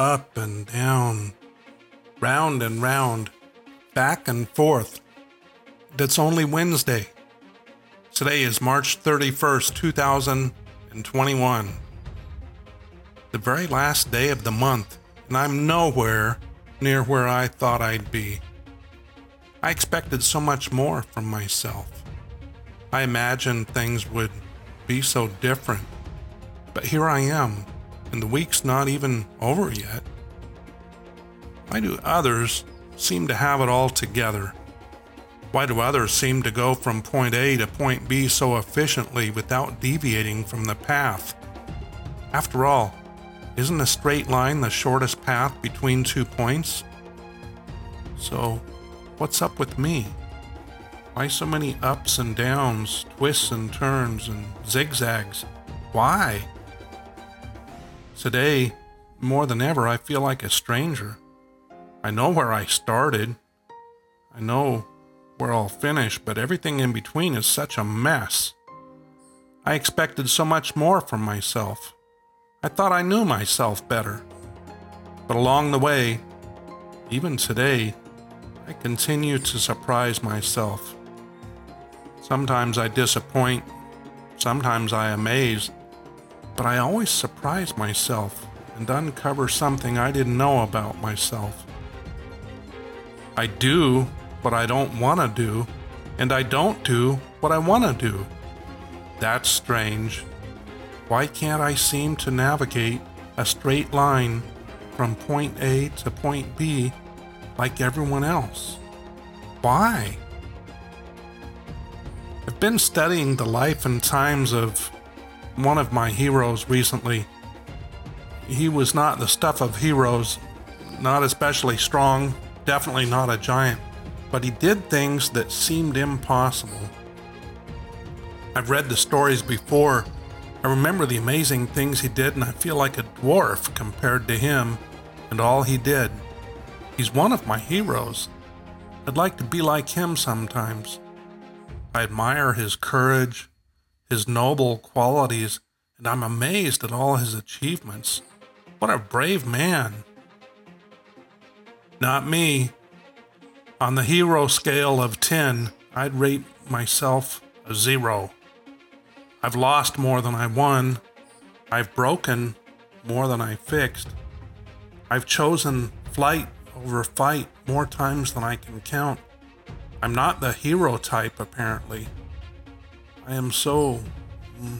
up and down, round and round, back and forth. That's only Wednesday. Today is March 31st, 2021. The very last day of the month, and I'm nowhere near where I thought I'd be. I expected so much more from myself. I imagined things would be so different. But here I am, and the week's not even over yet. Why do others seem to have it all together? Why do others seem to go from point A to point B so efficiently without deviating from the path? After all, isn't a straight line the shortest path between two points? So, what's up with me? Why so many ups and downs, twists and turns, and zigzags? Why? Today, more than ever, I feel like a stranger. I know where I started. I know where I'll finish, but everything in between is such a mess. I expected so much more from myself. I thought I knew myself better. But along the way, even today, I continue to surprise myself. Sometimes I disappoint, sometimes I amaze, but I always surprise myself and uncover something I didn't know about myself. I do what I don't want to do, and I don't do what I want to do. That's strange. Why can't I seem to navigate a straight line from point A to point B like everyone else? Why? I've been studying the life and times of one of my heroes recently. He was not the stuff of heroes, not especially strong, definitely not a giant, but he did things that seemed impossible. I've read the stories before. I remember the amazing things he did, and I feel like a dwarf compared to him and all he did. He's one of my heroes. I'd like to be like him sometimes. I admire his courage, his noble qualities, and I'm amazed at all his achievements. What a brave man. Not me. On the hero scale of 10, I'd rate myself a zero. I've lost more than I won. I've broken more than I fixed. I've chosen flight over fight more times than I can count. I'm not the hero type, apparently. I am so mm,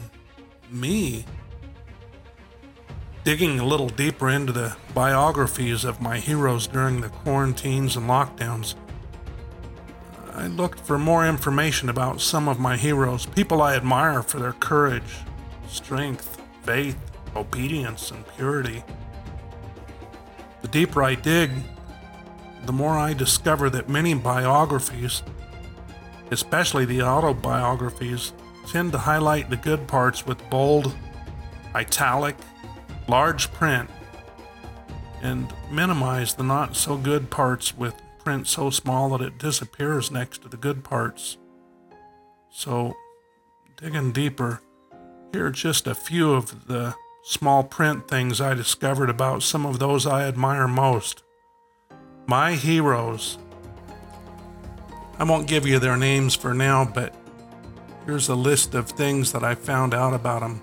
me. Digging a little deeper into the biographies of my heroes during the quarantines and lockdowns, I looked for more information about some of my heroes, people I admire for their courage, strength, faith, obedience, and purity. The deeper I dig, the more I discover that many biographies especially the autobiographies, tend to highlight the good parts with bold, italic, large print, and minimize the not so good parts with print so small that it disappears next to the good parts. So, digging deeper, here are just a few of the small print things I discovered about some of those I admire most. My heroes I won't give you their names for now, but here's a list of things that I found out about them.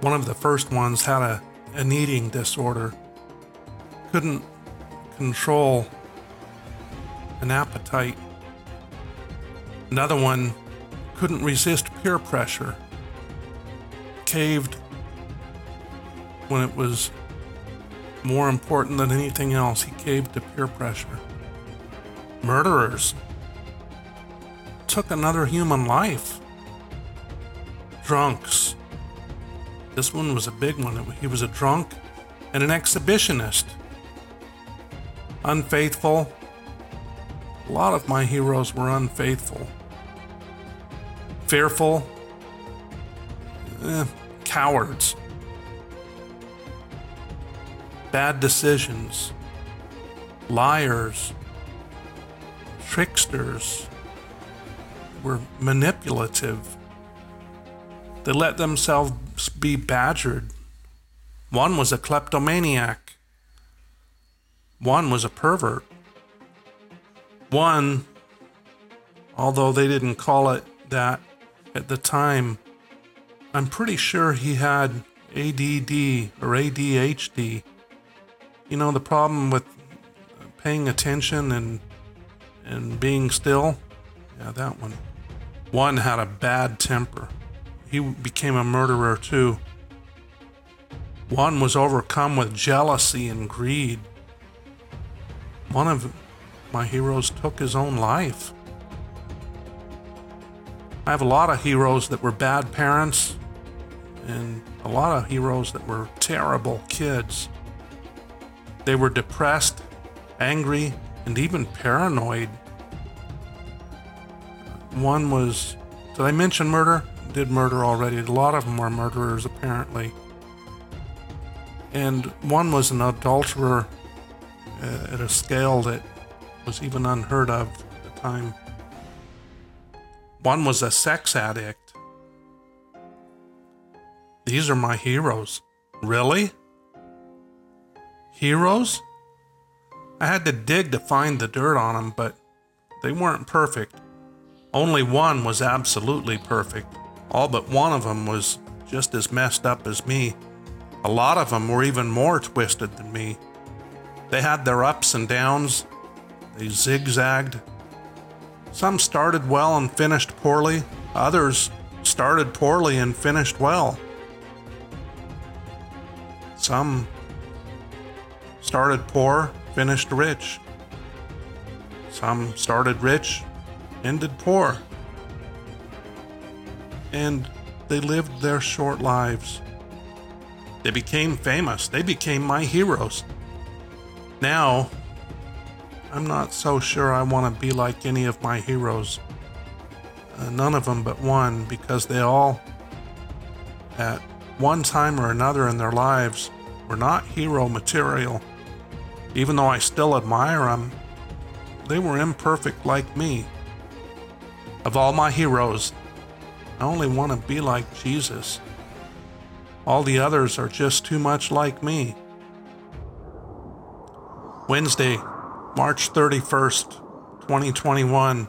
One of the first ones had a, an eating disorder, couldn't control an appetite. Another one couldn't resist peer pressure, caved when it was more important than anything else. He caved to peer pressure murderers took another human life. Drunks. This one was a big one. He was a drunk and an exhibitionist. Unfaithful. A lot of my heroes were unfaithful. Fearful. Eh, cowards. Bad decisions. Liars tricksters were manipulative. They let themselves be badgered. One was a kleptomaniac. One was a pervert. One, although they didn't call it that at the time, I'm pretty sure he had ADD or ADHD. You know, the problem with paying attention and and being still. Yeah, that one. One had a bad temper. He became a murderer too. One was overcome with jealousy and greed. One of my heroes took his own life. I have a lot of heroes that were bad parents and a lot of heroes that were terrible kids. They were depressed, angry, and even paranoid. One was, did I mention murder? Did murder already. A lot of them were murderers, apparently. And one was an adulterer uh, at a scale that was even unheard of at the time. One was a sex addict. These are my heroes. Really? Heroes? I had to dig to find the dirt on them, but they weren't perfect. Only one was absolutely perfect. All but one of them was just as messed up as me. A lot of them were even more twisted than me. They had their ups and downs, they zigzagged. Some started well and finished poorly, others started poorly and finished well. Some started poor, finished rich. Some started rich, ended poor. And they lived their short lives. They became famous. They became my heroes. Now, I'm not so sure I want to be like any of my heroes. Uh, none of them but one, because they all, at one time or another in their lives, were not hero material. Even though I still admire them, they were imperfect like me. Of all my heroes, I only want to be like Jesus. All the others are just too much like me. Wednesday, March 31st, 2021.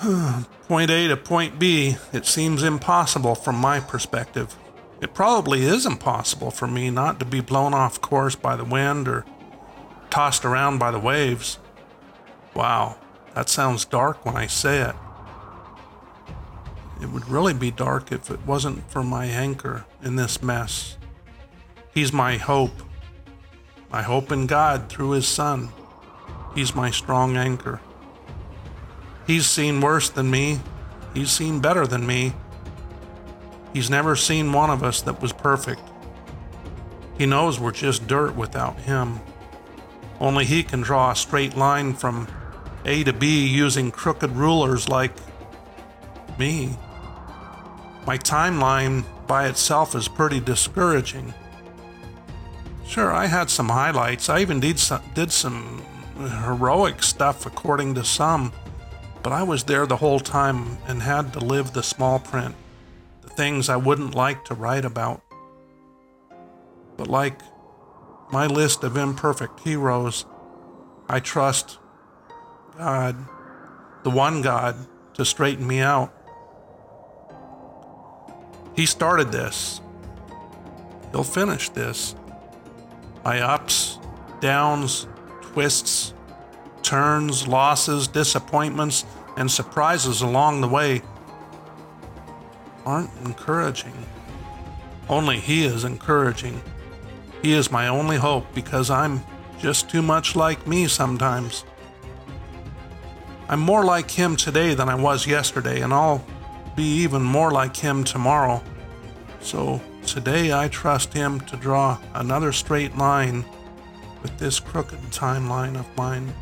point A to point B, it seems impossible from my perspective. It probably is impossible for me not to be blown off course by the wind or tossed around by the waves. Wow, that sounds dark when I say it. It would really be dark if it wasn't for my anchor in this mess. He's my hope. My hope in God through His Son. He's my strong anchor. He's seen worse than me. He's seen better than me. He's never seen one of us that was perfect. He knows we're just dirt without Him. Only He can draw a straight line from A to B using crooked rulers like me. My timeline by itself is pretty discouraging. Sure, I had some highlights. I even did some, did some heroic stuff according to some, but I was there the whole time and had to live the small print things I wouldn't like to write about. But like my list of imperfect heroes, I trust God, the one God, to straighten me out. He started this. He'll finish this. My ups, downs, twists, turns, losses, disappointments, and surprises along the way aren't encouraging. Only He is encouraging. He is my only hope because I'm just too much like me sometimes. I'm more like Him today than I was yesterday, and I'll be even more like Him tomorrow. So today I trust Him to draw another straight line with this crooked timeline of mine.